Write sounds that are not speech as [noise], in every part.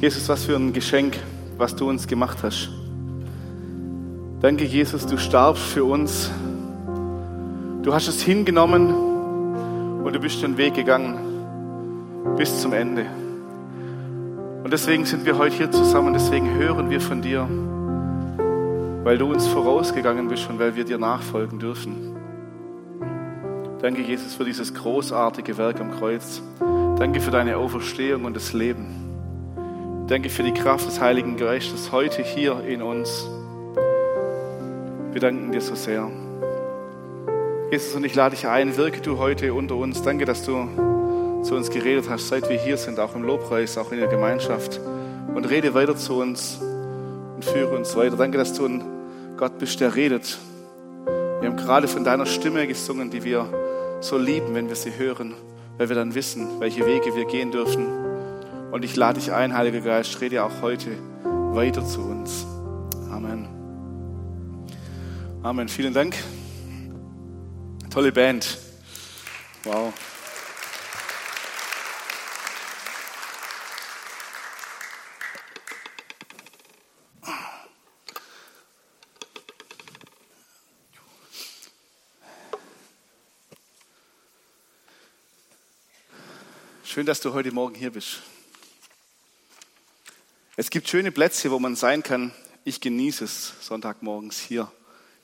Jesus, was für ein Geschenk, was du uns gemacht hast. Danke, Jesus, du starbst für uns. Du hast es hingenommen und du bist den Weg gegangen bis zum Ende. Und deswegen sind wir heute hier zusammen, deswegen hören wir von dir, weil du uns vorausgegangen bist und weil wir dir nachfolgen dürfen. Danke, Jesus, für dieses großartige Werk am Kreuz. Danke für deine Auferstehung und das Leben. Danke für die Kraft des Heiligen Geistes heute hier in uns. Wir danken dir so sehr. Jesus, und ich lade dich ein, wirke du heute unter uns. Danke, dass du zu uns geredet hast, seit wir hier sind, auch im Lobpreis, auch in der Gemeinschaft. Und rede weiter zu uns und führe uns weiter. Danke, dass du ein Gott bist, der redet. Wir haben gerade von deiner Stimme gesungen, die wir so lieben, wenn wir sie hören, weil wir dann wissen, welche Wege wir gehen dürfen und ich lade dich ein, Heiliger Geist, rede auch heute weiter zu uns. Amen. Amen. Vielen Dank. Tolle Band. Wow. Schön, dass du heute Morgen hier bist. Es gibt schöne Plätze, wo man sein kann. Ich genieße es, Sonntagmorgens hier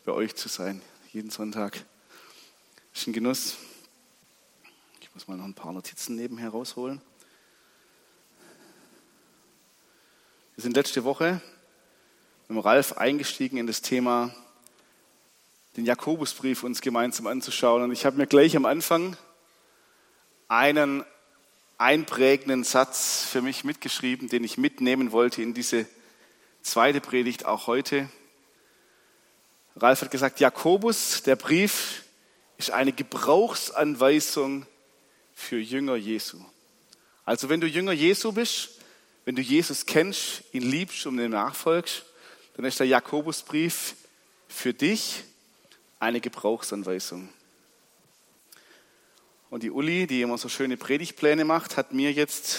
bei euch zu sein, jeden Sonntag. Ist ein Genuss. Ich muss mal noch ein paar Notizen nebenher rausholen. Wir sind letzte Woche mit Ralf eingestiegen in das Thema, den Jakobusbrief uns gemeinsam anzuschauen. Und ich habe mir gleich am Anfang einen einprägenden Satz für mich mitgeschrieben, den ich mitnehmen wollte in diese zweite Predigt auch heute. Ralf hat gesagt, Jakobus, der Brief ist eine Gebrauchsanweisung für Jünger Jesu. Also wenn du Jünger Jesu bist, wenn du Jesus kennst, ihn liebst und ihm nachfolgst, dann ist der Jakobusbrief für dich eine Gebrauchsanweisung. Und die Uli, die immer so schöne Predigtpläne macht, hat mir jetzt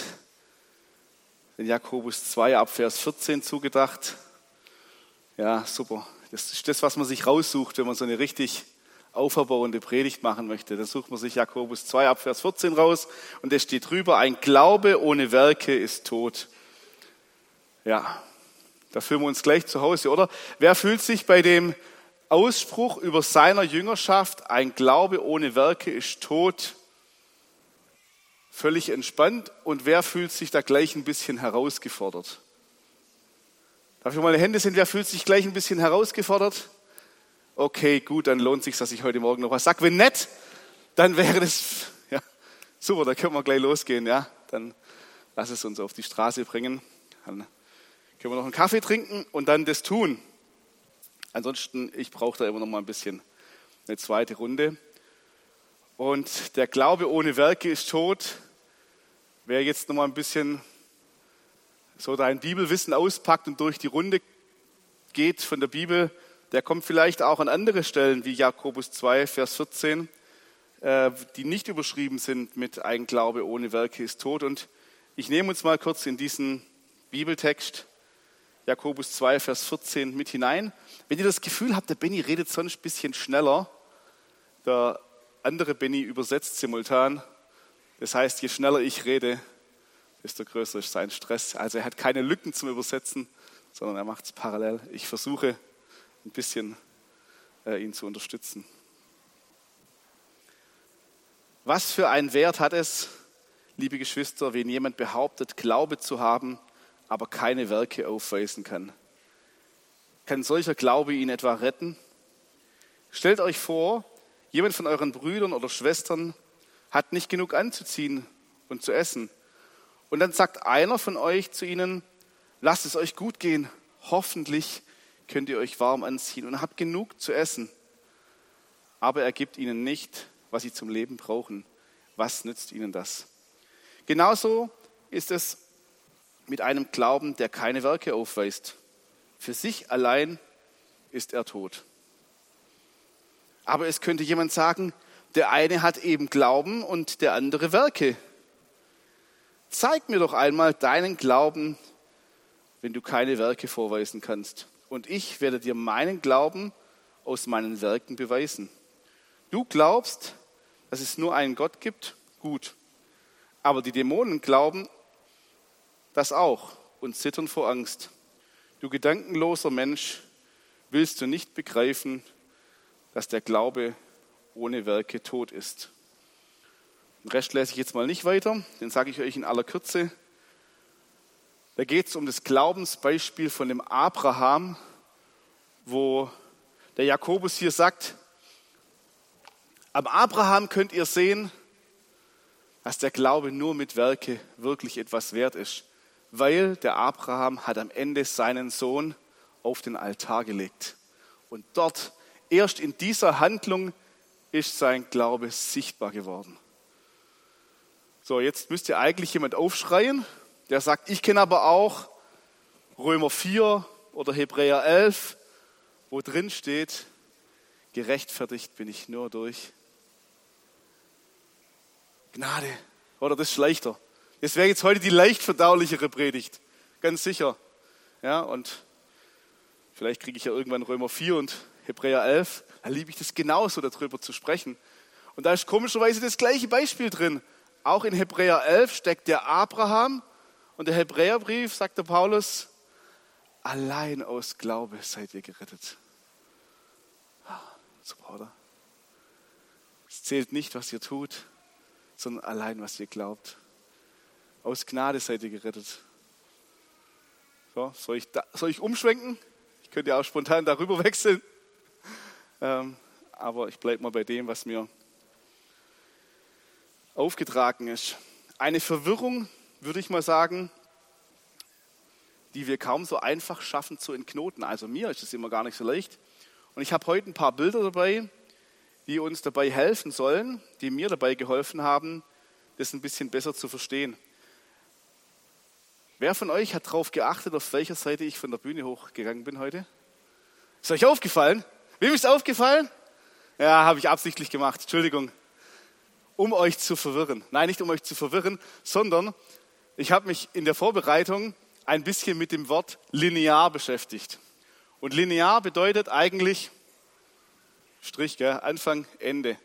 den Jakobus 2 ab Vers 14 zugedacht. Ja, super. Das ist das, was man sich raussucht, wenn man so eine richtig auferbauende Predigt machen möchte. Dann sucht man sich Jakobus 2 ab Vers 14 raus und da steht drüber, ein Glaube ohne Werke ist tot. Ja, da fühlen wir uns gleich zu Hause, oder? Wer fühlt sich bei dem Ausspruch über seiner Jüngerschaft, ein Glaube ohne Werke ist tot, völlig entspannt und wer fühlt sich da gleich ein bisschen herausgefordert? Darf ich meine Hände sehen? Wer fühlt sich gleich ein bisschen herausgefordert? Okay, gut, dann lohnt sich, dass ich heute Morgen noch was sage. Wenn nicht, dann wäre das [laughs] ja, super, da können wir gleich losgehen. Ja? Dann lass es uns auf die Straße bringen. Dann können wir noch einen Kaffee trinken und dann das tun. Ansonsten, ich brauche da immer noch mal ein bisschen eine zweite Runde. Und der Glaube ohne Werke ist tot. Wer jetzt noch mal ein bisschen so dein Bibelwissen auspackt und durch die Runde geht von der Bibel, der kommt vielleicht auch an andere Stellen wie Jakobus 2, Vers 14, äh, die nicht überschrieben sind mit ein Glaube ohne Werke ist tot. Und ich nehme uns mal kurz in diesen Bibeltext Jakobus 2, Vers 14 mit hinein. Wenn ihr das Gefühl habt, der Benny redet sonst ein bisschen schneller, der andere Benny übersetzt simultan. Das heißt, je schneller ich rede, desto größer ist sein Stress. Also er hat keine Lücken zum Übersetzen, sondern er macht es parallel. Ich versuche ein bisschen äh, ihn zu unterstützen. Was für einen Wert hat es, liebe Geschwister, wenn jemand behauptet, Glaube zu haben, aber keine Werke aufweisen kann? Kann solcher Glaube ihn etwa retten? Stellt euch vor, Jemand von euren Brüdern oder Schwestern hat nicht genug anzuziehen und zu essen. Und dann sagt einer von euch zu ihnen, lasst es euch gut gehen, hoffentlich könnt ihr euch warm anziehen und habt genug zu essen. Aber er gibt ihnen nicht, was sie zum Leben brauchen. Was nützt ihnen das? Genauso ist es mit einem Glauben, der keine Werke aufweist. Für sich allein ist er tot. Aber es könnte jemand sagen, der eine hat eben Glauben und der andere Werke. Zeig mir doch einmal deinen Glauben wenn du keine Werke vorweisen kannst. Und ich werde dir meinen Glauben aus meinen Werken beweisen. Du glaubst, dass es nur einen Gott gibt? Gut. Aber die Dämonen glauben das auch und zittern vor Angst. Du gedankenloser Mensch, willst du nicht begreifen, dass der Glaube ohne Werke tot ist? Den Rest lese ich jetzt mal nicht weiter, den sage ich euch in aller Kürze. Da geht es um das Glaubensbeispiel von dem Abraham, wo der Jakobus hier sagt, am Abraham könnt ihr sehen, dass der Glaube nur mit Werke wirklich etwas wert ist, weil der Abraham hat am Ende seinen Sohn auf den Altar gelegt. Und dort, erst in dieser Handlung, ist sein Glaube sichtbar geworden. So, jetzt müsste eigentlich jemand aufschreien, der sagt, ich kenne aber auch Römer 4 oder Hebräer 11, wo drin steht, gerechtfertigt bin ich nur durch Gnade. Oder das ist leichter. Das wäre jetzt heute die leicht verdaulichere Predigt. Ganz sicher. Ja, und vielleicht kriege ich ja irgendwann Römer 4 und Hebräer 11. Da liebe ich das genauso, darüber zu sprechen. Und da ist komischerweise das gleiche Beispiel drin. Auch in Hebräer 11 steckt der Abraham und der Hebräerbrief, sagt der Paulus, allein aus Glaube seid ihr gerettet. Super, oder? Es zählt nicht, was ihr tut, sondern allein, was ihr glaubt. Aus Gnade seid ihr gerettet. So, soll, ich da, soll ich umschwenken? Ich könnte ja auch spontan darüber wechseln. Ähm, aber ich bleibe mal bei dem, was mir aufgetragen ist. Eine Verwirrung, würde ich mal sagen, die wir kaum so einfach schaffen zu entknoten. Also mir ist es immer gar nicht so leicht. Und ich habe heute ein paar Bilder dabei, die uns dabei helfen sollen, die mir dabei geholfen haben, das ein bisschen besser zu verstehen. Wer von euch hat darauf geachtet, auf welcher Seite ich von der Bühne hochgegangen bin heute? Ist euch aufgefallen? Wem ist aufgefallen? Ja, habe ich absichtlich gemacht. Entschuldigung. Um euch zu verwirren. Nein, nicht um euch zu verwirren, sondern ich habe mich in der Vorbereitung ein bisschen mit dem Wort linear beschäftigt. Und linear bedeutet eigentlich Strich, gell? Anfang, Ende.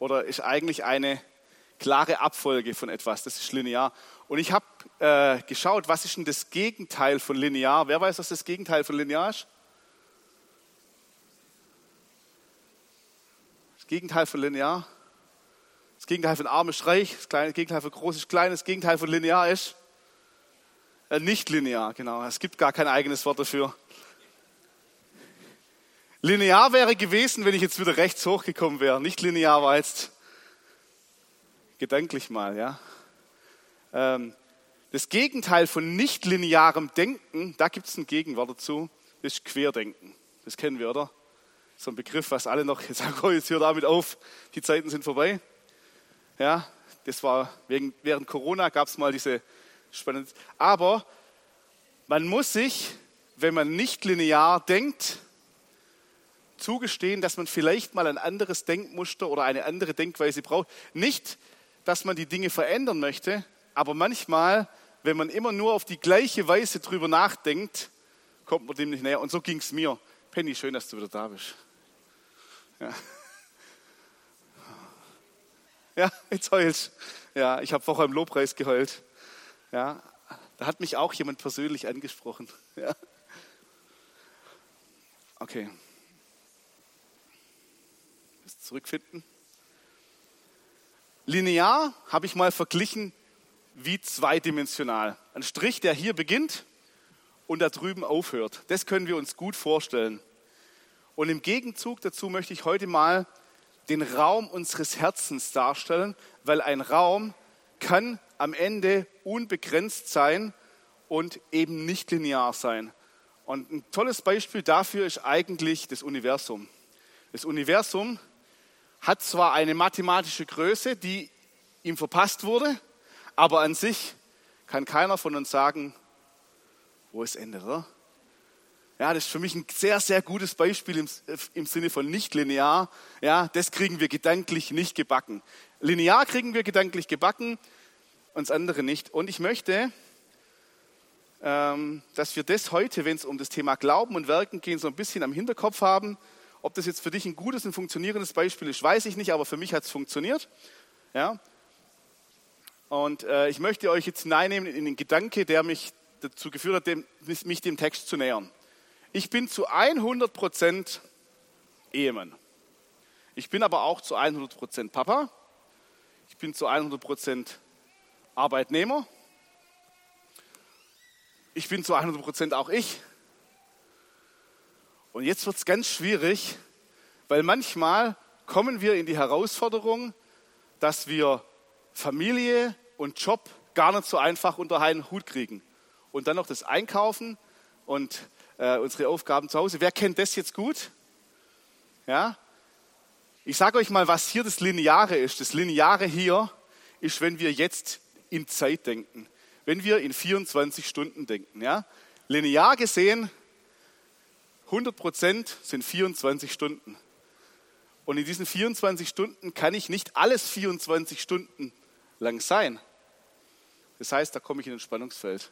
Oder ist eigentlich eine klare Abfolge von etwas. Das ist linear. Und ich habe äh, geschaut, was ist denn das Gegenteil von linear? Wer weiß, was das Gegenteil von linear ist? Das Gegenteil von linear? Das Gegenteil von arm ist reich, das Gegenteil von groß ist klein, das Gegenteil von linear ist äh, nicht linear, genau. Es gibt gar kein eigenes Wort dafür. Linear wäre gewesen, wenn ich jetzt wieder rechts hochgekommen wäre. Nicht linear war jetzt gedanklich mal, ja. Ähm, das Gegenteil von nicht linearem Denken, da gibt es ein Gegenwort dazu, ist Querdenken. Das kennen wir, oder? So ein Begriff, was alle noch [laughs] sagen, oh, jetzt hört damit auf, die Zeiten sind vorbei. Ja, das war wegen, während Corona gab es mal diese spannende. Aber man muss sich, wenn man nicht linear denkt, zugestehen, dass man vielleicht mal ein anderes Denkmuster oder eine andere Denkweise braucht. Nicht, dass man die Dinge verändern möchte, aber manchmal, wenn man immer nur auf die gleiche Weise drüber nachdenkt, kommt man dem nicht näher. Und so ging es mir. Penny, schön, dass du wieder da bist. Ja, jetzt heulst Ja, ich habe vorher im Lobpreis geheult. Ja, da hat mich auch jemand persönlich angesprochen. Ja. Okay zurückfinden. Linear habe ich mal verglichen wie zweidimensional. Ein Strich, der hier beginnt und da drüben aufhört. Das können wir uns gut vorstellen. Und im Gegenzug dazu möchte ich heute mal den Raum unseres Herzens darstellen, weil ein Raum kann am Ende unbegrenzt sein und eben nicht linear sein. Und ein tolles Beispiel dafür ist eigentlich das Universum. Das Universum hat zwar eine mathematische Größe, die ihm verpasst wurde, aber an sich kann keiner von uns sagen, wo es endet, oder? Ja, das ist für mich ein sehr, sehr gutes Beispiel im, im Sinne von nicht linear. Ja, das kriegen wir gedanklich nicht gebacken. Linear kriegen wir gedanklich gebacken, uns andere nicht. Und ich möchte ähm, dass wir das heute, wenn es um das Thema Glauben und Werken geht, so ein bisschen am Hinterkopf haben. Ob das jetzt für dich ein gutes und funktionierendes Beispiel ist, weiß ich nicht, aber für mich hat es funktioniert. Ja? Und äh, ich möchte euch jetzt hineinnehmen in den Gedanke, der mich dazu geführt hat, dem, mich dem Text zu nähern. Ich bin zu 100 Prozent Ehemann. Ich bin aber auch zu 100 Prozent Papa. Ich bin zu 100 Prozent Arbeitnehmer. Ich bin zu 100 Prozent auch ich. Und jetzt wird es ganz schwierig, weil manchmal kommen wir in die Herausforderung, dass wir Familie und Job gar nicht so einfach unter einen Hut kriegen. Und dann noch das Einkaufen und äh, unsere Aufgaben zu Hause. Wer kennt das jetzt gut? Ja? Ich sage euch mal, was hier das Lineare ist. Das Lineare hier ist, wenn wir jetzt in Zeit denken. Wenn wir in 24 Stunden denken. Ja? Linear gesehen, 100 Prozent sind 24 Stunden. Und in diesen 24 Stunden kann ich nicht alles 24 Stunden lang sein. Das heißt, da komme ich in ein Spannungsfeld.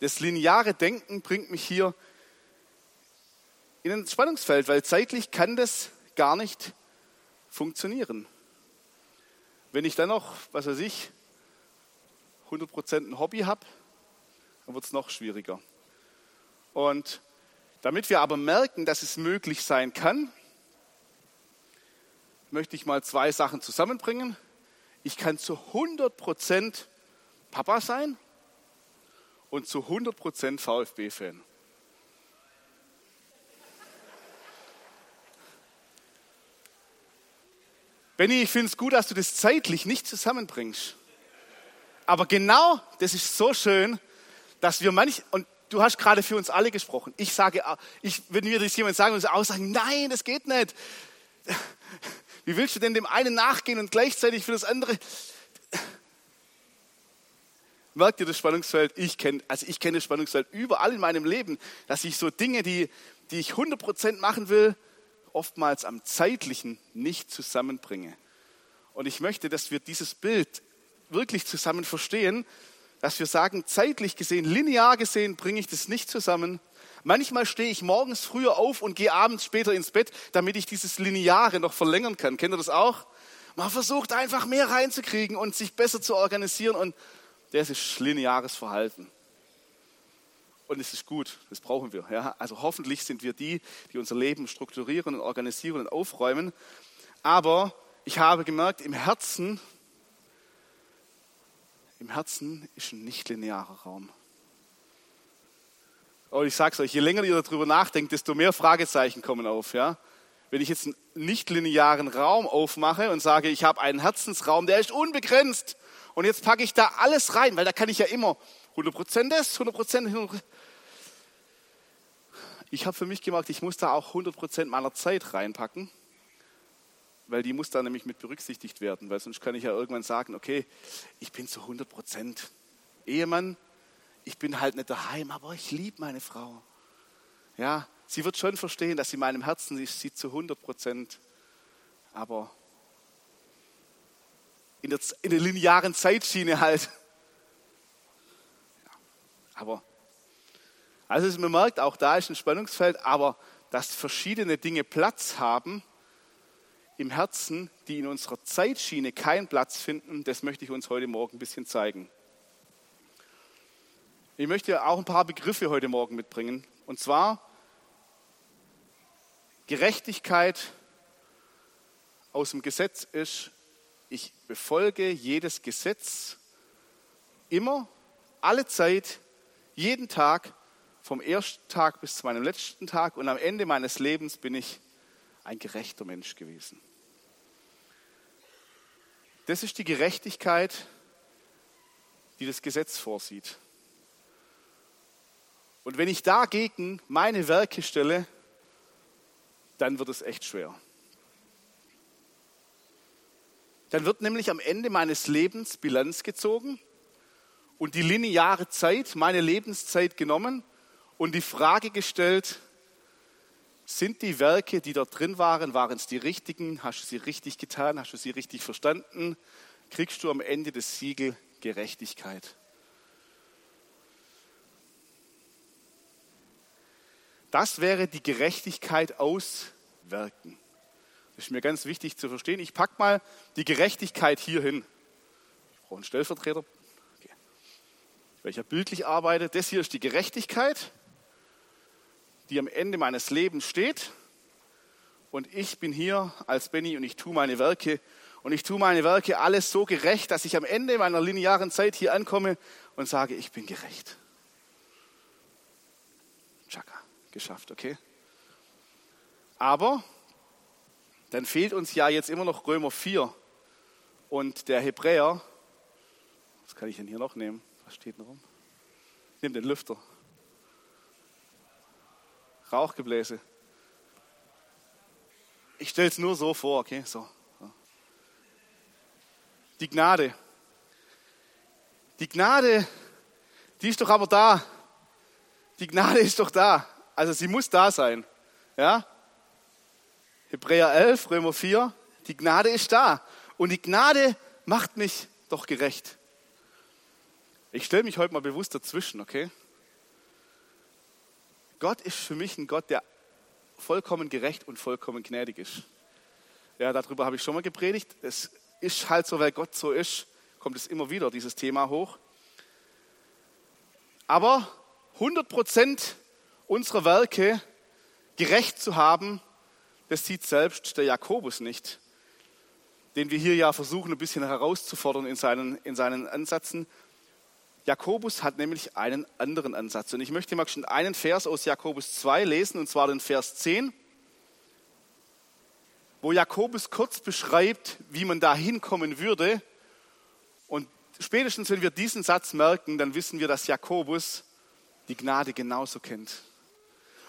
Das lineare Denken bringt mich hier in ein Spannungsfeld, weil zeitlich kann das gar nicht funktionieren. Wenn ich dann noch, was weiß ich, 100% ein Hobby habe, dann wird es noch schwieriger. Und damit wir aber merken, dass es möglich sein kann, möchte ich mal zwei Sachen zusammenbringen. Ich kann zu 100% Papa sein und zu 100% VfB-Fan. Benny, ich finde es gut, dass du das zeitlich nicht zusammenbringst. Aber genau das ist so schön, dass wir manch, und du hast gerade für uns alle gesprochen. Ich sage, ich, wenn mir das jemand sagen würde, auch sagen, nein, das geht nicht. Wie willst du denn dem einen nachgehen und gleichzeitig für das andere? Merkt ihr das Spannungsfeld? Ich kenne, also ich das Spannungsfeld überall in meinem Leben, dass ich so Dinge, die, die ich 100% machen will, oftmals am zeitlichen nicht zusammenbringe. Und ich möchte, dass wir dieses Bild wirklich zusammen verstehen, dass wir sagen, zeitlich gesehen, linear gesehen, bringe ich das nicht zusammen. Manchmal stehe ich morgens früher auf und gehe abends später ins Bett, damit ich dieses Lineare noch verlängern kann. Kennt ihr das auch? Man versucht einfach mehr reinzukriegen und sich besser zu organisieren und das ist lineares Verhalten. Und es ist gut, das brauchen wir. Ja? Also hoffentlich sind wir die, die unser Leben strukturieren und organisieren und aufräumen. Aber ich habe gemerkt, im Herzen, im Herzen ist ein nicht linearer Raum. Und ich sage es euch, je länger ihr darüber nachdenkt, desto mehr Fragezeichen kommen auf. Ja? Wenn ich jetzt einen nicht linearen Raum aufmache und sage, ich habe einen Herzensraum, der ist unbegrenzt. Und jetzt packe ich da alles rein, weil da kann ich ja immer 100% das, 100% 100%. Ich habe für mich gemacht, ich muss da auch 100% meiner Zeit reinpacken, weil die muss da nämlich mit berücksichtigt werden, weil sonst kann ich ja irgendwann sagen, okay, ich bin zu 100% Ehemann, ich bin halt nicht daheim, aber ich liebe meine Frau. Ja, sie wird schon verstehen, dass sie in meinem Herzen ist, sie zu 100%, aber in der, in der linearen Zeitschiene halt aber, also man merkt, auch da ist ein Spannungsfeld, aber dass verschiedene Dinge Platz haben im Herzen, die in unserer Zeitschiene keinen Platz finden, das möchte ich uns heute Morgen ein bisschen zeigen. Ich möchte auch ein paar Begriffe heute Morgen mitbringen. Und zwar Gerechtigkeit aus dem Gesetz ist, ich befolge jedes Gesetz immer, alle Zeit, jeden Tag, vom ersten Tag bis zu meinem letzten Tag und am Ende meines Lebens bin ich ein gerechter Mensch gewesen. Das ist die Gerechtigkeit, die das Gesetz vorsieht. Und wenn ich dagegen meine Werke stelle, dann wird es echt schwer. Dann wird nämlich am Ende meines Lebens Bilanz gezogen und die lineare Zeit, meine Lebenszeit genommen und die Frage gestellt, sind die Werke, die dort drin waren, waren es die richtigen? Hast du sie richtig getan? Hast du sie richtig verstanden? Kriegst du am Ende das Siegel Gerechtigkeit? Das wäre die Gerechtigkeit auswirken. Das ist mir ganz wichtig zu verstehen. Ich packe mal die Gerechtigkeit hier hin. Ich brauche einen Stellvertreter, okay. welcher bildlich arbeitet. Das hier ist die Gerechtigkeit, die am Ende meines Lebens steht. Und ich bin hier als Benny und ich tue meine Werke. Und ich tue meine Werke alles so gerecht, dass ich am Ende meiner linearen Zeit hier ankomme und sage, ich bin gerecht. Chaka, geschafft, okay? Aber dann fehlt uns ja jetzt immer noch Römer 4 und der Hebräer. Was kann ich denn hier noch nehmen? Was steht noch rum? Nimm den Lüfter. Rauchgebläse. Ich stelle es nur so vor, okay? So. Die Gnade. Die Gnade, die ist doch aber da. Die Gnade ist doch da. Also sie muss da sein. Ja? Hebräer 11, Römer 4, die Gnade ist da. Und die Gnade macht mich doch gerecht. Ich stelle mich heute mal bewusst dazwischen, okay? Gott ist für mich ein Gott, der vollkommen gerecht und vollkommen gnädig ist. Ja, darüber habe ich schon mal gepredigt. Es ist halt so, weil Gott so ist, kommt es immer wieder, dieses Thema hoch. Aber 100 Prozent unserer Werke gerecht zu haben, das sieht selbst der Jakobus nicht, den wir hier ja versuchen ein bisschen herauszufordern in seinen, in seinen Ansätzen. Jakobus hat nämlich einen anderen Ansatz. Und ich möchte mal schon einen Vers aus Jakobus 2 lesen, und zwar den Vers 10, wo Jakobus kurz beschreibt, wie man da hinkommen würde. Und spätestens, wenn wir diesen Satz merken, dann wissen wir, dass Jakobus die Gnade genauso kennt.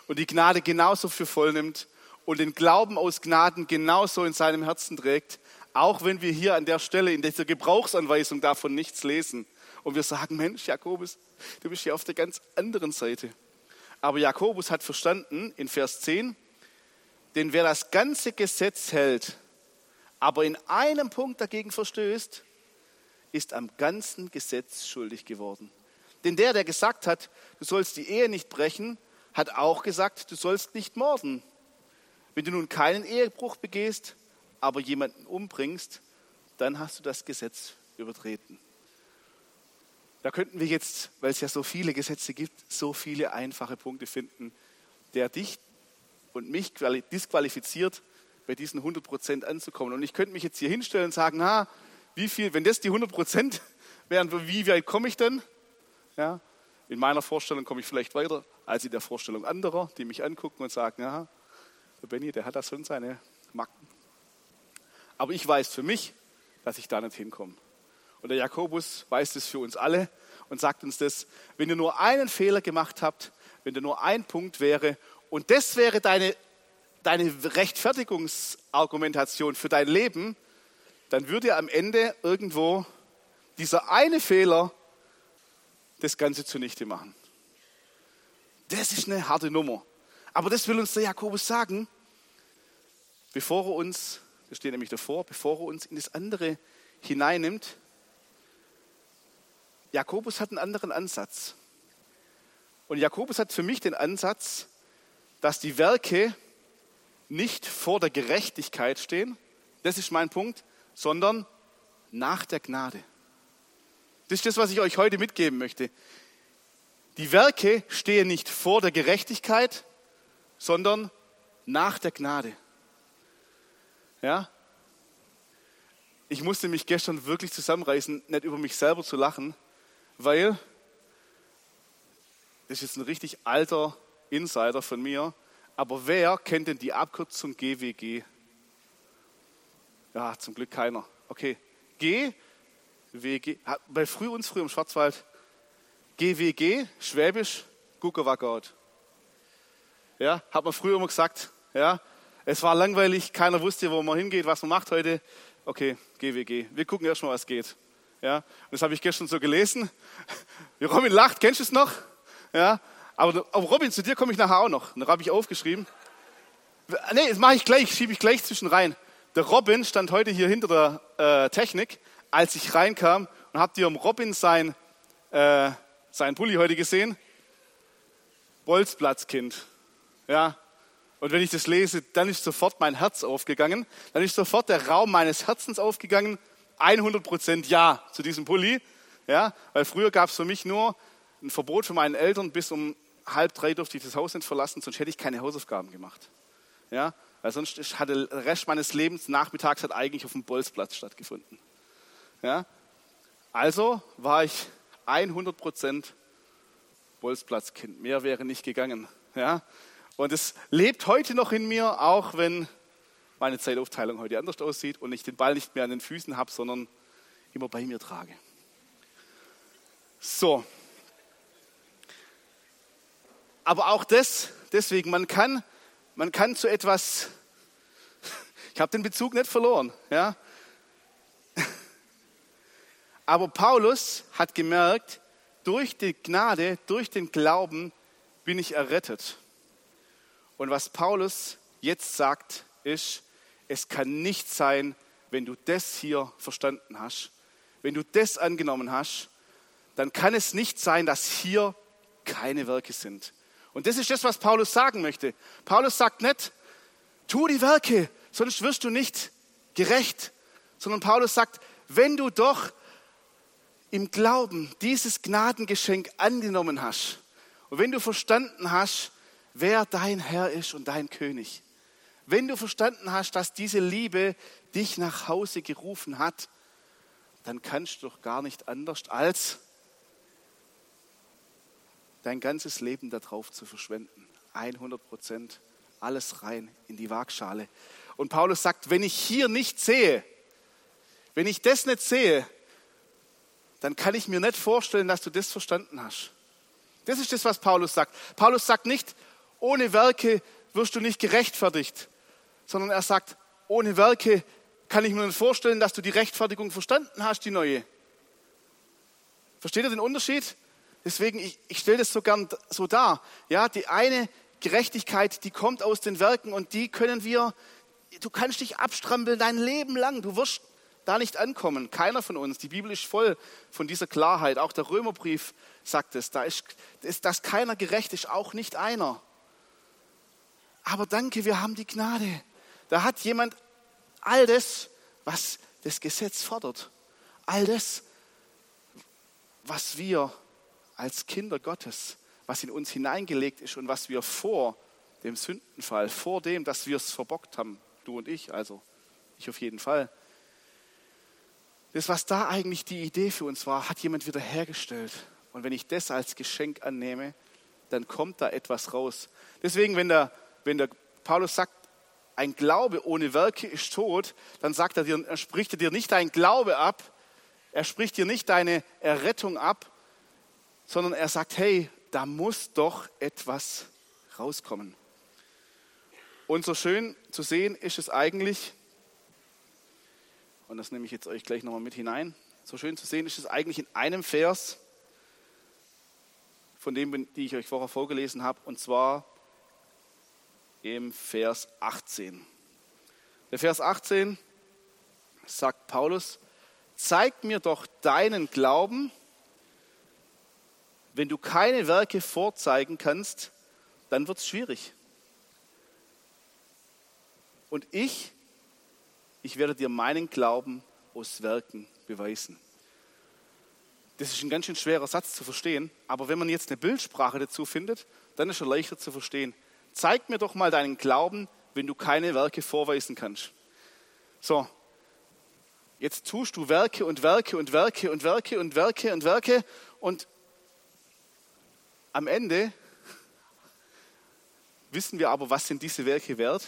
Und die Gnade genauso für voll nimmt und den Glauben aus Gnaden genauso in seinem Herzen trägt, auch wenn wir hier an der Stelle in dieser Gebrauchsanweisung davon nichts lesen und wir sagen, Mensch, Jakobus, du bist ja auf der ganz anderen Seite. Aber Jakobus hat verstanden in Vers 10, denn wer das ganze Gesetz hält, aber in einem Punkt dagegen verstößt, ist am ganzen Gesetz schuldig geworden. Denn der, der gesagt hat, du sollst die Ehe nicht brechen, hat auch gesagt, du sollst nicht morden. Wenn du nun keinen Ehebruch begehst, aber jemanden umbringst, dann hast du das Gesetz übertreten. Da könnten wir jetzt, weil es ja so viele Gesetze gibt, so viele einfache Punkte finden, der dich und mich disqualifiziert, bei diesen 100 Prozent anzukommen. Und ich könnte mich jetzt hier hinstellen und sagen, na, wie viel, wenn das die 100 Prozent [laughs] wären, wie weit komme ich denn? Ja, in meiner Vorstellung komme ich vielleicht weiter als in der Vorstellung anderer, die mich angucken und sagen, ja, der Benny, der hat da schon seine Macken. Aber ich weiß für mich, dass ich da nicht hinkomme. Und der Jakobus weiß das für uns alle und sagt uns das, wenn ihr nur einen Fehler gemacht habt, wenn da nur ein Punkt wäre und das wäre deine, deine Rechtfertigungsargumentation für dein Leben, dann würde am Ende irgendwo dieser eine Fehler das Ganze zunichte machen. Das ist eine harte Nummer. Aber das will uns der Jakobus sagen, bevor er uns, das steht nämlich davor, bevor er uns in das andere hineinnimmt. Jakobus hat einen anderen Ansatz. Und Jakobus hat für mich den Ansatz, dass die Werke nicht vor der Gerechtigkeit stehen, das ist mein Punkt, sondern nach der Gnade. Das ist das, was ich euch heute mitgeben möchte. Die Werke stehen nicht vor der Gerechtigkeit, sondern nach der Gnade. Ja? Ich musste mich gestern wirklich zusammenreißen, nicht über mich selber zu lachen, weil das ist jetzt ein richtig alter Insider von mir. Aber wer kennt denn die Abkürzung GWG? Ja, zum Glück keiner. Okay, G, WG, bei früh uns früh im Schwarzwald, GWG, Schwäbisch, Guckerwackout. Ja, hat man früher immer gesagt. Ja, es war langweilig, keiner wusste, wo man hingeht, was man macht heute. Okay, GWG. Wir gucken erstmal, was geht. Ja, das habe ich gestern so gelesen. [laughs] Robin lacht, kennst du es noch? Ja, aber, aber Robin, zu dir komme ich nachher auch noch. Da habe ich aufgeschrieben. Nee, das mache ich gleich, schiebe ich gleich zwischen rein. Der Robin stand heute hier hinter der äh, Technik, als ich reinkam und habt ihr um Robin sein, äh, sein Pulli heute gesehen? Bolzplatzkind. Ja. Und wenn ich das lese, dann ist sofort mein Herz aufgegangen. Dann ist sofort der Raum meines Herzens aufgegangen. 100 Prozent Ja zu diesem Pulli. Ja. Weil früher gab es für mich nur ein Verbot von meinen Eltern, bis um halb drei durfte ich das Haus nicht verlassen, sonst hätte ich keine Hausaufgaben gemacht. Ja. Weil sonst hatte der Rest meines Lebens nachmittags hat eigentlich auf dem Bolzplatz stattgefunden. Ja. Also war ich 100 Prozent Bolzplatzkind. Mehr wäre nicht gegangen. Ja? Und es lebt heute noch in mir, auch wenn meine Zeitaufteilung heute anders aussieht und ich den Ball nicht mehr an den Füßen habe, sondern immer bei mir trage. So. Aber auch das, deswegen, man kann, man kann zu etwas, [laughs] ich habe den Bezug nicht verloren, ja. [laughs] Aber Paulus hat gemerkt, durch die Gnade, durch den Glauben bin ich errettet. Und was Paulus jetzt sagt, ist, es kann nicht sein, wenn du das hier verstanden hast, wenn du das angenommen hast, dann kann es nicht sein, dass hier keine Werke sind. Und das ist das, was Paulus sagen möchte. Paulus sagt nicht, tu die Werke, sonst wirst du nicht gerecht, sondern Paulus sagt, wenn du doch im Glauben dieses Gnadengeschenk angenommen hast und wenn du verstanden hast, wer dein Herr ist und dein König, wenn du verstanden hast, dass diese Liebe dich nach Hause gerufen hat, dann kannst du doch gar nicht anders als dein ganzes Leben darauf zu verschwenden. 100 Prozent, alles rein in die Waagschale. Und Paulus sagt, wenn ich hier nicht sehe, wenn ich das nicht sehe, dann kann ich mir nicht vorstellen, dass du das verstanden hast. Das ist das, was Paulus sagt. Paulus sagt nicht, ohne Werke wirst du nicht gerechtfertigt, sondern er sagt, ohne Werke kann ich mir nicht vorstellen, dass du die Rechtfertigung verstanden hast, die neue. Versteht ihr den Unterschied? Deswegen, ich, ich stelle das so gern so dar. Ja, die eine Gerechtigkeit, die kommt aus den Werken und die können wir, du kannst dich abstrampeln dein Leben lang. Du wirst da nicht ankommen. Keiner von uns. Die Bibel ist voll von dieser Klarheit. Auch der Römerbrief sagt es. Da ist, ist, dass keiner gerecht ist, auch nicht einer. Aber danke, wir haben die Gnade. Da hat jemand all das, was das Gesetz fordert, all das, was wir als Kinder Gottes, was in uns hineingelegt ist und was wir vor dem Sündenfall, vor dem, dass wir es verbockt haben, du und ich, also ich auf jeden Fall, das, was da eigentlich die Idee für uns war, hat jemand wiederhergestellt. Und wenn ich das als Geschenk annehme, dann kommt da etwas raus. Deswegen, wenn der, wenn der Paulus sagt, ein Glaube ohne Werke ist tot, dann sagt er dir, er spricht er dir nicht dein Glaube ab, er spricht dir nicht deine Errettung ab, sondern er sagt, hey, da muss doch etwas rauskommen. Und so schön zu sehen ist es eigentlich, und das nehme ich jetzt euch gleich nochmal mit hinein. So schön zu sehen ist es eigentlich in einem Vers, von dem, die ich euch vorher vorgelesen habe, und zwar im Vers 18. Der Vers 18 sagt Paulus, zeig mir doch deinen Glauben, wenn du keine Werke vorzeigen kannst, dann wird es schwierig. Und ich ich werde dir meinen Glauben aus Werken beweisen. Das ist ein ganz schön schwerer Satz zu verstehen, aber wenn man jetzt eine Bildsprache dazu findet, dann ist er leichter zu verstehen. Zeig mir doch mal deinen Glauben, wenn du keine Werke vorweisen kannst. So, jetzt tust du Werke und Werke und Werke und Werke und Werke und Werke und am Ende wissen wir aber, was sind diese Werke wert?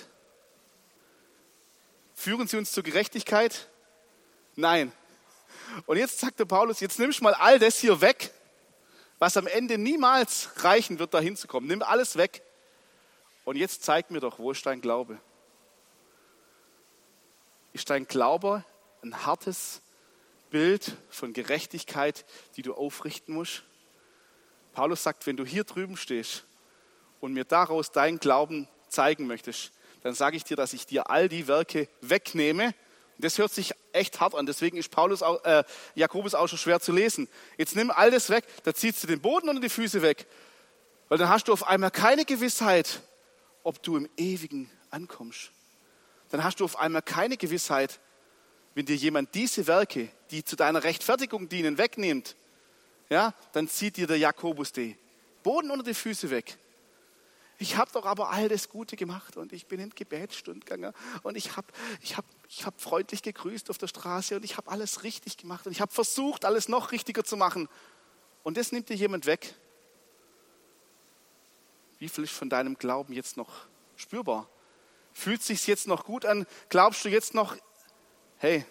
Führen sie uns zur Gerechtigkeit? Nein. Und jetzt sagte Paulus, jetzt nimmst mal all das hier weg, was am Ende niemals reichen wird, da hinzukommen. Nimm alles weg. Und jetzt zeig mir doch, wo ist dein Glaube? Ist dein Glaube ein hartes Bild von Gerechtigkeit, die du aufrichten musst? Paulus sagt, wenn du hier drüben stehst und mir daraus deinen Glauben zeigen möchtest, dann sage ich dir, dass ich dir all die Werke wegnehme. Das hört sich echt hart an, deswegen ist Paulus, äh, Jakobus auch schon schwer zu lesen. Jetzt nimm all das weg, da ziehst du den Boden unter die Füße weg, weil dann hast du auf einmal keine Gewissheit, ob du im Ewigen ankommst. Dann hast du auf einmal keine Gewissheit, wenn dir jemand diese Werke, die zu deiner Rechtfertigung dienen, wegnimmt, ja, dann zieht dir der Jakobus die Boden unter die Füße weg. Ich habe doch aber all das Gute gemacht und ich bin in Gebetsstunde gegangen und ich habe ich hab, ich hab freundlich gegrüßt auf der Straße und ich habe alles richtig gemacht und ich habe versucht, alles noch richtiger zu machen. Und das nimmt dir jemand weg. Wie viel ist von deinem Glauben jetzt noch spürbar? Fühlt sich jetzt noch gut an? Glaubst du jetzt noch, hey,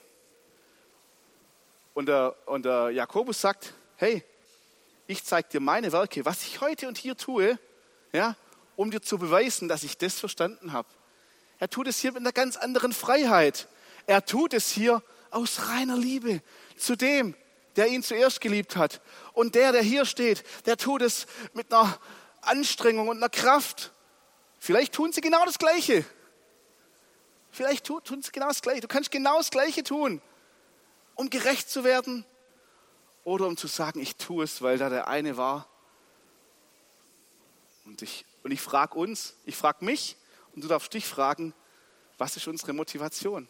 und der, und der Jakobus sagt, hey, ich zeige dir meine Werke, was ich heute und hier tue, ja, um dir zu beweisen, dass ich das verstanden habe. Er tut es hier mit einer ganz anderen Freiheit. Er tut es hier aus reiner Liebe zu dem, der ihn zuerst geliebt hat. Und der, der hier steht, der tut es mit einer Anstrengung und einer Kraft. Vielleicht tun sie genau das Gleiche. Vielleicht tun, tun sie genau das Gleiche. Du kannst genau das Gleiche tun, um gerecht zu werden oder um zu sagen, ich tue es, weil da der eine war. Und ich und ich frage uns, ich frage mich und du darfst dich fragen, was ist unsere Motivation,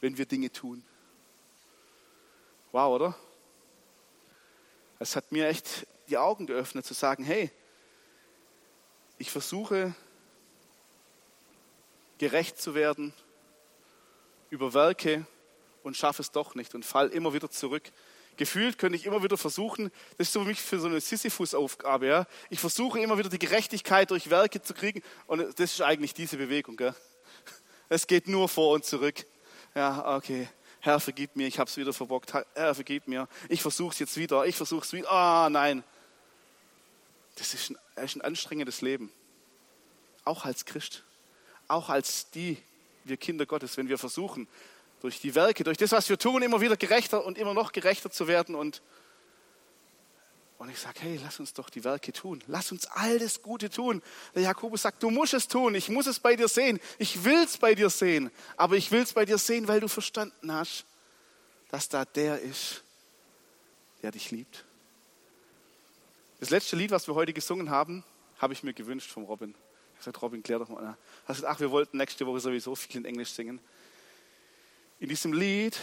wenn wir Dinge tun? Wow, oder? Es hat mir echt die Augen geöffnet zu sagen, hey, ich versuche gerecht zu werden über Werke und schaffe es doch nicht und fall immer wieder zurück gefühlt könnte ich immer wieder versuchen, das ist für mich für so eine Sisyphus-Aufgabe. Ja? Ich versuche immer wieder die Gerechtigkeit durch Werke zu kriegen und das ist eigentlich diese Bewegung. Gell? Es geht nur vor und zurück. Ja, okay. Herr, vergib mir, ich habe es wieder verbockt. Herr, vergib mir. Ich versuche es jetzt wieder. Ich versuche es wieder. Ah, nein. Das ist ein, ist ein anstrengendes Leben. Auch als Christ. Auch als die, wir Kinder Gottes, wenn wir versuchen, durch die Werke, durch das, was wir tun, immer wieder gerechter und immer noch gerechter zu werden. Und, und ich sage, hey, lass uns doch die Werke tun. Lass uns all das Gute tun. Der Jakobus sagt, du musst es tun. Ich muss es bei dir sehen. Ich will es bei dir sehen. Aber ich will es bei dir sehen, weil du verstanden hast, dass da der ist, der dich liebt. Das letzte Lied, was wir heute gesungen haben, habe ich mir gewünscht vom Robin. Ich gesagt, Robin, klär doch mal. Er hat ach, wir wollten nächste Woche sowieso viel in Englisch singen. In diesem Lied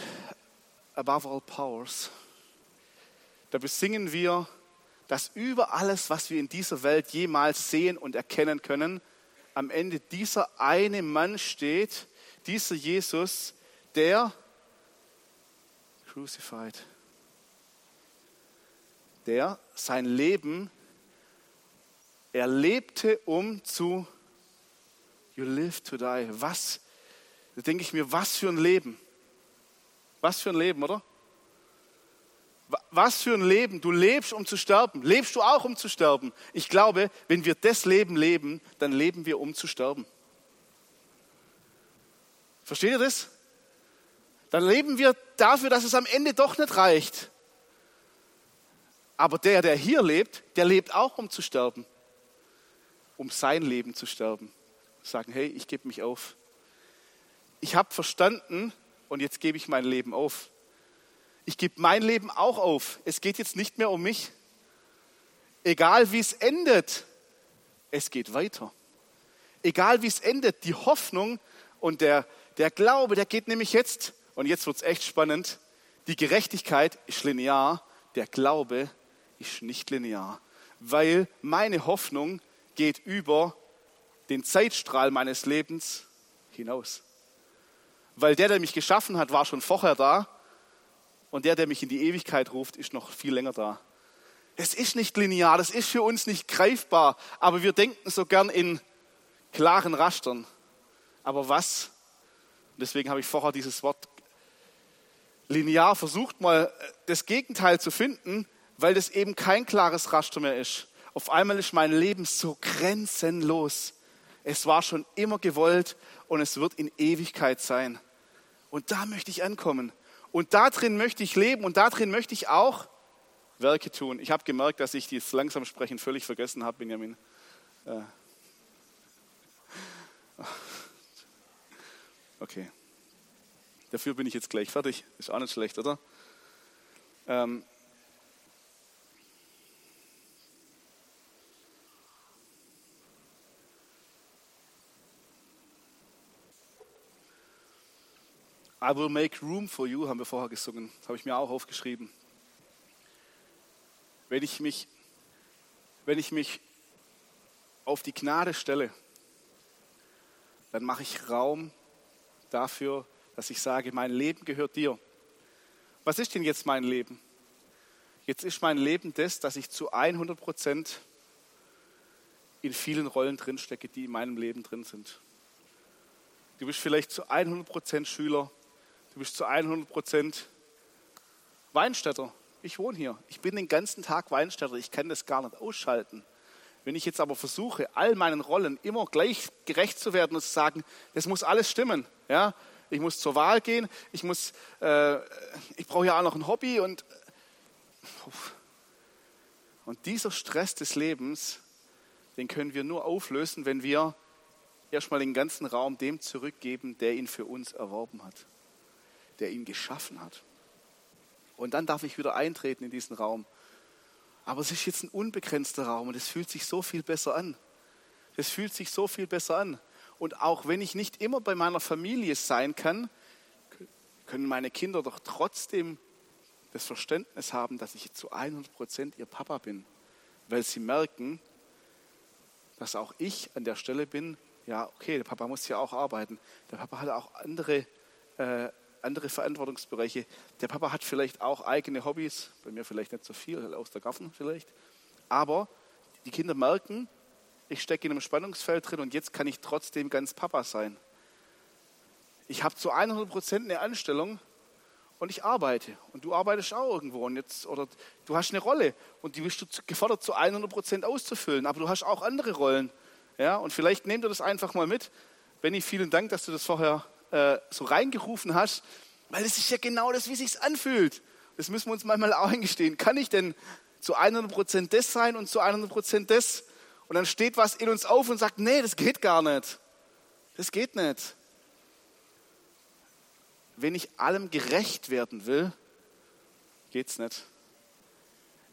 Above All Powers, da besingen wir, dass über alles, was wir in dieser Welt jemals sehen und erkennen können, am Ende dieser eine Mann steht, dieser Jesus, der crucified, der sein Leben erlebte, um zu you live to die. Was, da denke ich mir, was für ein Leben. Was für ein Leben, oder? Was für ein Leben. Du lebst, um zu sterben. Lebst du auch, um zu sterben? Ich glaube, wenn wir das Leben leben, dann leben wir, um zu sterben. Versteht ihr das? Dann leben wir dafür, dass es am Ende doch nicht reicht. Aber der, der hier lebt, der lebt auch, um zu sterben. Um sein Leben zu sterben. Sagen, hey, ich gebe mich auf. Ich habe verstanden, und jetzt gebe ich mein Leben auf. Ich gebe mein Leben auch auf. Es geht jetzt nicht mehr um mich. Egal wie es endet, es geht weiter. Egal wie es endet, die Hoffnung und der, der Glaube, der geht nämlich jetzt, und jetzt wird es echt spannend, die Gerechtigkeit ist linear, der Glaube ist nicht linear, weil meine Hoffnung geht über den Zeitstrahl meines Lebens hinaus weil der, der mich geschaffen hat, war schon vorher da und der, der mich in die Ewigkeit ruft, ist noch viel länger da. Es ist nicht linear, das ist für uns nicht greifbar, aber wir denken so gern in klaren Rastern. Aber was? Deswegen habe ich vorher dieses Wort linear versucht, mal das Gegenteil zu finden, weil das eben kein klares Raster mehr ist. Auf einmal ist mein Leben so grenzenlos. Es war schon immer gewollt und es wird in Ewigkeit sein. Und da möchte ich ankommen. Und da drin möchte ich leben und da drin möchte ich auch Werke tun. Ich habe gemerkt, dass ich dieses langsam Sprechen völlig vergessen habe, Benjamin. Äh. Okay. Dafür bin ich jetzt gleich fertig. Ist auch nicht schlecht, oder? Ähm. I will make room for you, haben wir vorher gesungen. Das habe ich mir auch aufgeschrieben. Wenn ich mich, wenn ich mich auf die Gnade stelle, dann mache ich Raum dafür, dass ich sage, mein Leben gehört dir. Was ist denn jetzt mein Leben? Jetzt ist mein Leben das, dass ich zu 100 Prozent in vielen Rollen drinstecke, die in meinem Leben drin sind. Du bist vielleicht zu 100 Prozent Schüler, du bist zu 100 Prozent Weinstätter. Ich wohne hier. Ich bin den ganzen Tag Weinstätter. Ich kann das gar nicht ausschalten. Wenn ich jetzt aber versuche, all meinen Rollen immer gleich gerecht zu werden und zu sagen, das muss alles stimmen, ja, ich muss zur Wahl gehen, ich äh, ich brauche ja auch noch ein Hobby und und dieser Stress des Lebens, den können wir nur auflösen, wenn wir erstmal den ganzen Raum dem zurückgeben, der ihn für uns erworben hat, der ihn geschaffen hat. Und dann darf ich wieder eintreten in diesen Raum. Aber es ist jetzt ein unbegrenzter Raum und es fühlt sich so viel besser an. Es fühlt sich so viel besser an. Und auch wenn ich nicht immer bei meiner Familie sein kann, können meine Kinder doch trotzdem das Verständnis haben, dass ich zu 100 Prozent ihr Papa bin, weil sie merken, dass auch ich an der Stelle bin, ja, okay, der Papa muss ja auch arbeiten. Der Papa hat auch andere, äh, andere Verantwortungsbereiche. Der Papa hat vielleicht auch eigene Hobbys, bei mir vielleicht nicht so viel, aus der Gaffen vielleicht. Aber die Kinder merken, ich stecke in einem Spannungsfeld drin und jetzt kann ich trotzdem ganz Papa sein. Ich habe zu 100 Prozent eine Anstellung und ich arbeite. Und du arbeitest auch irgendwo. Und jetzt, oder du hast eine Rolle und die bist du gefordert, zu 100 Prozent auszufüllen. Aber du hast auch andere Rollen. Ja? Und vielleicht nehmt ihr das einfach mal mit. Benny, vielen Dank, dass du das vorher äh, so reingerufen hast. Weil es ist ja genau das, wie sich anfühlt. Das müssen wir uns manchmal auch eingestehen. Kann ich denn zu 100 Prozent das sein und zu 100 Prozent das? Und dann steht was in uns auf und sagt, nee, das geht gar nicht. Das geht nicht. Wenn ich allem gerecht werden will, geht es nicht.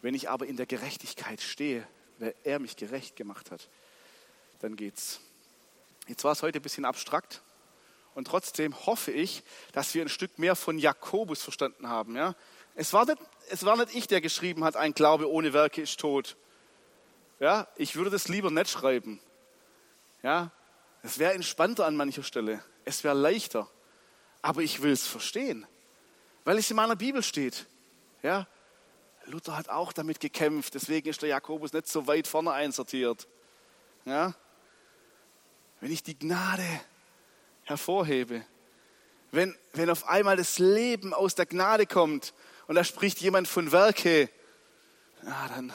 Wenn ich aber in der Gerechtigkeit stehe, weil er mich gerecht gemacht hat, dann geht's. Jetzt war es heute ein bisschen abstrakt und trotzdem hoffe ich, dass wir ein Stück mehr von Jakobus verstanden haben. Ja? Es, war nicht, es war nicht ich, der geschrieben hat, ein Glaube ohne Werke ist tot. Ja, ich würde das lieber nicht schreiben. Ja, es wäre entspannter an mancher Stelle. Es wäre leichter. Aber ich will es verstehen, weil es in meiner Bibel steht. Ja, Luther hat auch damit gekämpft, deswegen ist der Jakobus nicht so weit vorne einsortiert. Ja, wenn ich die Gnade hervorhebe, wenn, wenn auf einmal das Leben aus der Gnade kommt und da spricht jemand von Werke, ja, dann,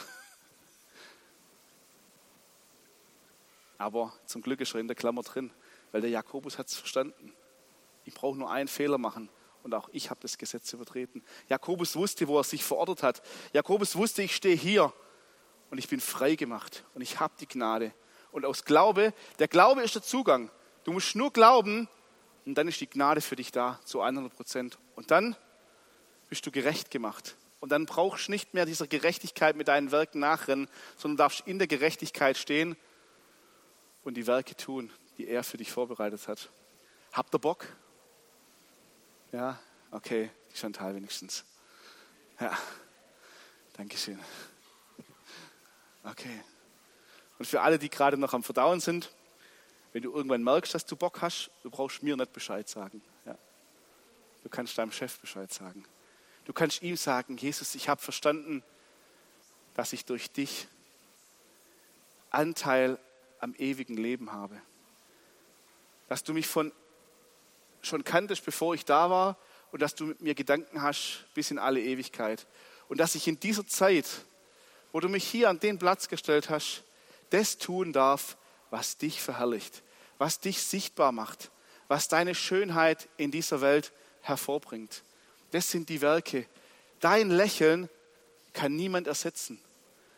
Aber zum Glück ist er in der Klammer drin, weil der Jakobus hat es verstanden. Ich brauche nur einen Fehler machen und auch ich habe das Gesetz übertreten. Jakobus wusste, wo er sich verortet hat. Jakobus wusste, ich stehe hier und ich bin frei gemacht und ich habe die Gnade. Und aus Glaube, der Glaube ist der Zugang. Du musst nur glauben und dann ist die Gnade für dich da zu 100 Prozent. Und dann bist du gerecht gemacht. Und dann brauchst du nicht mehr dieser Gerechtigkeit mit deinen Werken nachrennen, sondern darfst in der Gerechtigkeit stehen und die Werke tun, die er für dich vorbereitet hat. Habt ihr Bock? Ja, okay, Chantal wenigstens. Ja, Dankeschön. Okay. Und für alle, die gerade noch am Verdauen sind, wenn du irgendwann merkst, dass du Bock hast, du brauchst mir nicht Bescheid sagen. Ja. Du kannst deinem Chef Bescheid sagen. Du kannst ihm sagen, Jesus, ich habe verstanden, dass ich durch dich Anteil am ewigen Leben habe. Dass du mich von, schon kanntest, bevor ich da war und dass du mit mir Gedanken hast bis in alle Ewigkeit. Und dass ich in dieser Zeit, wo du mich hier an den Platz gestellt hast, das tun darf, was dich verherrlicht, was dich sichtbar macht, was deine Schönheit in dieser Welt hervorbringt. Das sind die Werke. Dein Lächeln kann niemand ersetzen.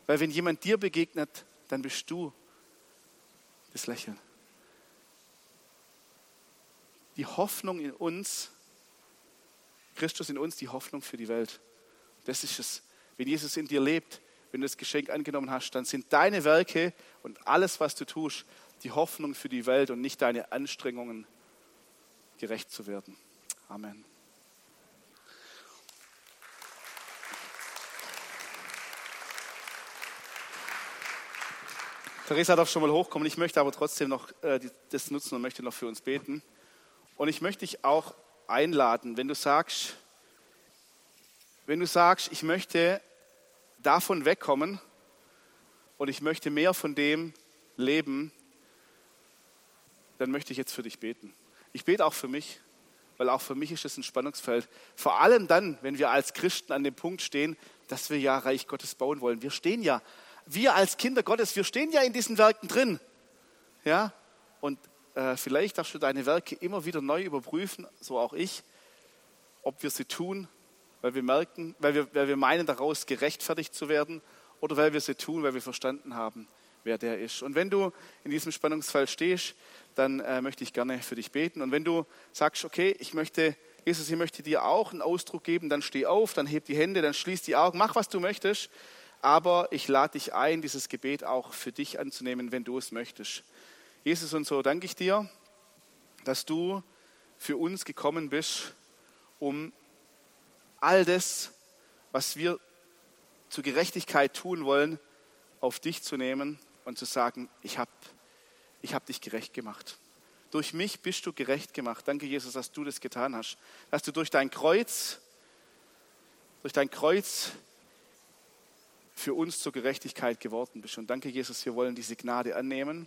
Weil wenn jemand dir begegnet, dann bist du das Lächeln. Die Hoffnung in uns, Christus in uns, die Hoffnung für die Welt. Das ist es. Wenn Jesus in dir lebt, wenn du das Geschenk angenommen hast, dann sind deine Werke und alles, was du tust, die Hoffnung für die Welt und nicht deine Anstrengungen, gerecht zu werden. Amen. Theresa darf schon mal hochkommen. Ich möchte aber trotzdem noch äh, das nutzen und möchte noch für uns beten. Und ich möchte dich auch einladen, wenn du sagst, wenn du sagst, ich möchte davon wegkommen und ich möchte mehr von dem leben, dann möchte ich jetzt für dich beten. Ich bete auch für mich, weil auch für mich ist es ein Spannungsfeld. Vor allem dann, wenn wir als Christen an dem Punkt stehen, dass wir ja Reich Gottes bauen wollen. Wir stehen ja wir als Kinder Gottes, wir stehen ja in diesen Werken drin. Ja? Und äh, vielleicht darfst du deine Werke immer wieder neu überprüfen, so auch ich, ob wir sie tun, weil wir merken, weil wir, weil wir meinen, daraus gerechtfertigt zu werden, oder weil wir sie tun, weil wir verstanden haben, wer der ist. Und wenn du in diesem Spannungsfall stehst, dann äh, möchte ich gerne für dich beten. Und wenn du sagst, okay, ich möchte, Jesus, ich möchte dir auch einen Ausdruck geben, dann steh auf, dann heb die Hände, dann schließ die Augen, mach was du möchtest. Aber ich lade dich ein, dieses Gebet auch für dich anzunehmen, wenn du es möchtest. Jesus, und so danke ich dir, dass du für uns gekommen bist, um all das, was wir zur Gerechtigkeit tun wollen, auf dich zu nehmen und zu sagen, ich habe ich hab dich gerecht gemacht. Durch mich bist du gerecht gemacht. Danke, Jesus, dass du das getan hast. Dass du durch dein Kreuz, durch dein Kreuz für uns zur Gerechtigkeit geworden bist. Und danke, Jesus, wir wollen diese Gnade annehmen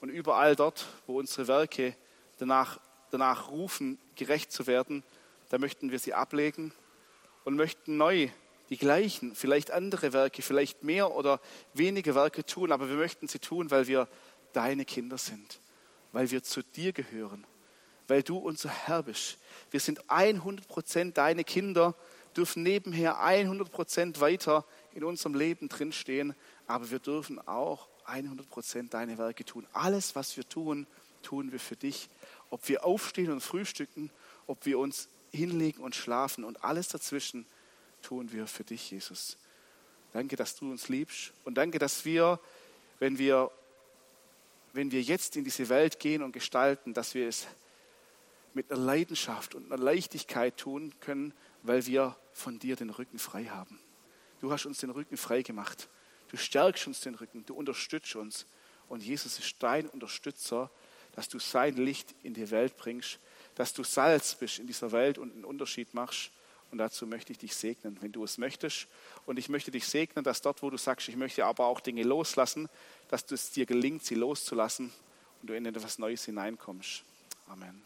und überall dort, wo unsere Werke danach, danach rufen, gerecht zu werden, da möchten wir sie ablegen und möchten neu die gleichen, vielleicht andere Werke, vielleicht mehr oder weniger Werke tun, aber wir möchten sie tun, weil wir deine Kinder sind, weil wir zu dir gehören, weil du unser Herr bist. Wir sind 100% deine Kinder, dürfen nebenher 100% weiter in unserem Leben drinstehen, aber wir dürfen auch 100 Prozent deine Werke tun. Alles, was wir tun, tun wir für dich. Ob wir aufstehen und frühstücken, ob wir uns hinlegen und schlafen und alles dazwischen tun wir für dich, Jesus. Danke, dass du uns liebst und danke, dass wir, wenn wir, wenn wir jetzt in diese Welt gehen und gestalten, dass wir es mit einer Leidenschaft und einer Leichtigkeit tun können, weil wir von dir den Rücken frei haben. Du hast uns den Rücken frei gemacht. Du stärkst uns den Rücken, du unterstützt uns. Und Jesus ist dein Unterstützer, dass du sein Licht in die Welt bringst, dass du Salz bist in dieser Welt und einen Unterschied machst. Und dazu möchte ich dich segnen, wenn du es möchtest. Und ich möchte dich segnen, dass dort, wo du sagst, ich möchte aber auch Dinge loslassen, dass es dir gelingt, sie loszulassen und du in etwas Neues hineinkommst. Amen.